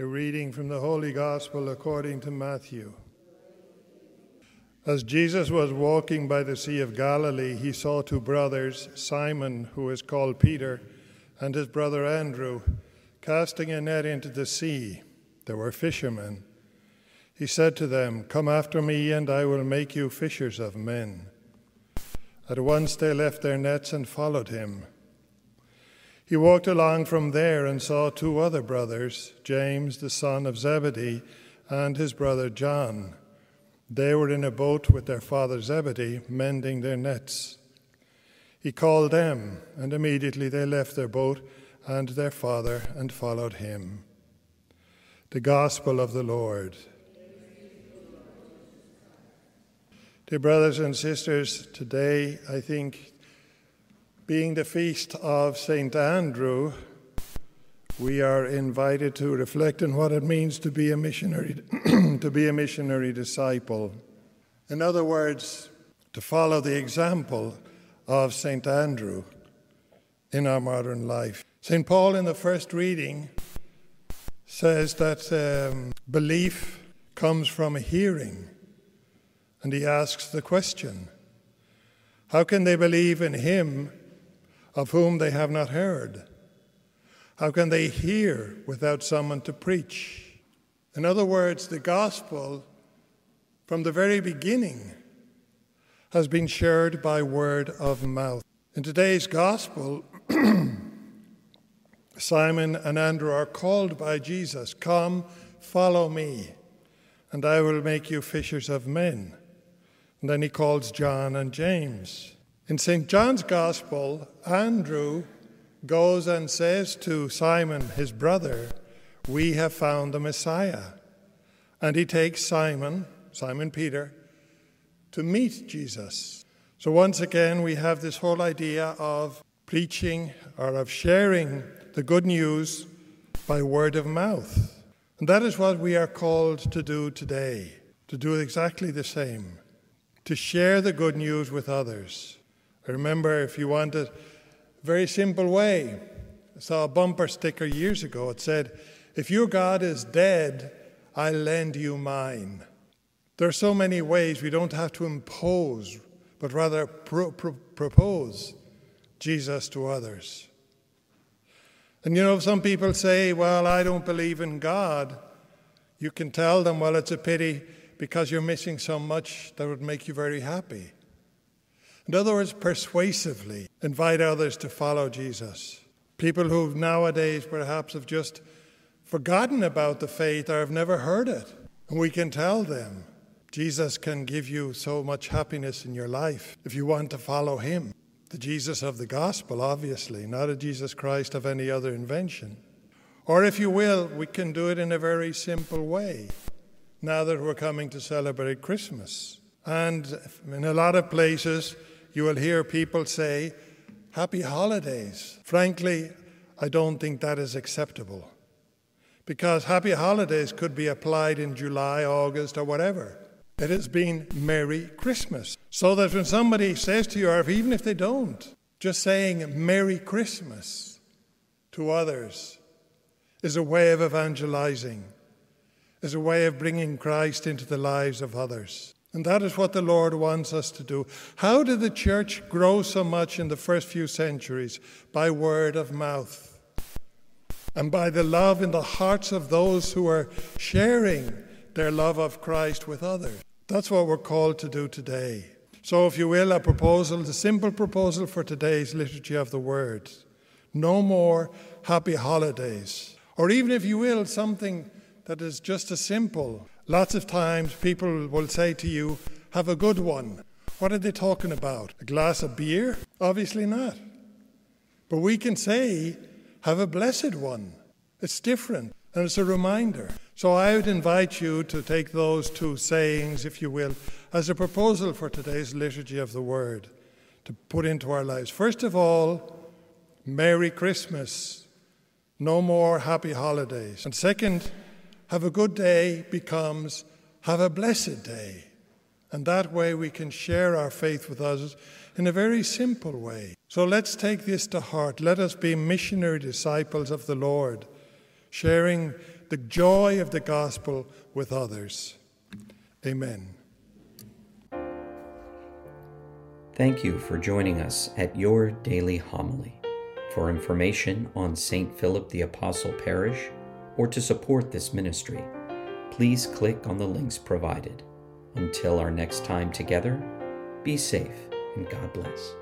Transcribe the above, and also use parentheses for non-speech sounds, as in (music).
A reading from the Holy Gospel according to Matthew. As Jesus was walking by the Sea of Galilee, he saw two brothers, Simon, who is called Peter, and his brother Andrew, casting a net into the sea. They were fishermen. He said to them, Come after me, and I will make you fishers of men. At once they left their nets and followed him. He walked along from there and saw two other brothers, James the son of Zebedee and his brother John. They were in a boat with their father Zebedee, mending their nets. He called them, and immediately they left their boat and their father and followed him. The Gospel of the Lord. Dear brothers and sisters, today I think being the feast of St. Andrew, we are invited to reflect on what it means to be a missionary (clears throat) to be a missionary disciple. In other words, to follow the example of St. Andrew in our modern life. St. Paul in the first reading says that um, belief comes from hearing. And he asks the question How can they believe in him of whom they have not heard? How can they hear without someone to preach? In other words, the gospel from the very beginning has been shared by word of mouth. In today's gospel, (clears throat) Simon and Andrew are called by Jesus Come, follow me, and I will make you fishers of men. And then he calls John and James. In St. John's Gospel, Andrew goes and says to Simon, his brother, We have found the Messiah. And he takes Simon, Simon Peter, to meet Jesus. So once again, we have this whole idea of preaching or of sharing the good news by word of mouth. And that is what we are called to do today, to do exactly the same, to share the good news with others. I remember if you want a very simple way, I saw a bumper sticker years ago. It said, If your God is dead, I'll lend you mine. There are so many ways we don't have to impose, but rather pro- pro- propose Jesus to others. And you know, some people say, Well, I don't believe in God. You can tell them, Well, it's a pity because you're missing so much that would make you very happy. In other words, persuasively invite others to follow Jesus. People who nowadays perhaps have just forgotten about the faith or have never heard it. And we can tell them Jesus can give you so much happiness in your life if you want to follow him. The Jesus of the gospel, obviously, not a Jesus Christ of any other invention. Or if you will, we can do it in a very simple way now that we're coming to celebrate Christmas. And in a lot of places, you will hear people say, Happy holidays. Frankly, I don't think that is acceptable. Because happy holidays could be applied in July, August, or whatever. It has been Merry Christmas. So that when somebody says to you, or even if they don't, just saying Merry Christmas to others is a way of evangelizing, is a way of bringing Christ into the lives of others. And that is what the Lord wants us to do. How did the church grow so much in the first few centuries? By word of mouth. And by the love in the hearts of those who are sharing their love of Christ with others. That's what we're called to do today. So, if you will, a proposal, the simple proposal for today's liturgy of the word no more happy holidays. Or even, if you will, something that is just as simple Lots of times people will say to you, Have a good one. What are they talking about? A glass of beer? Obviously not. But we can say, Have a blessed one. It's different, and it's a reminder. So I would invite you to take those two sayings, if you will, as a proposal for today's liturgy of the word to put into our lives. First of all, Merry Christmas. No more happy holidays. And second, have a good day becomes have a blessed day. And that way we can share our faith with others in a very simple way. So let's take this to heart. Let us be missionary disciples of the Lord, sharing the joy of the gospel with others. Amen. Thank you for joining us at your daily homily. For information on St. Philip the Apostle Parish or to support this ministry, please click on the links provided. Until our next time together, be safe and God bless.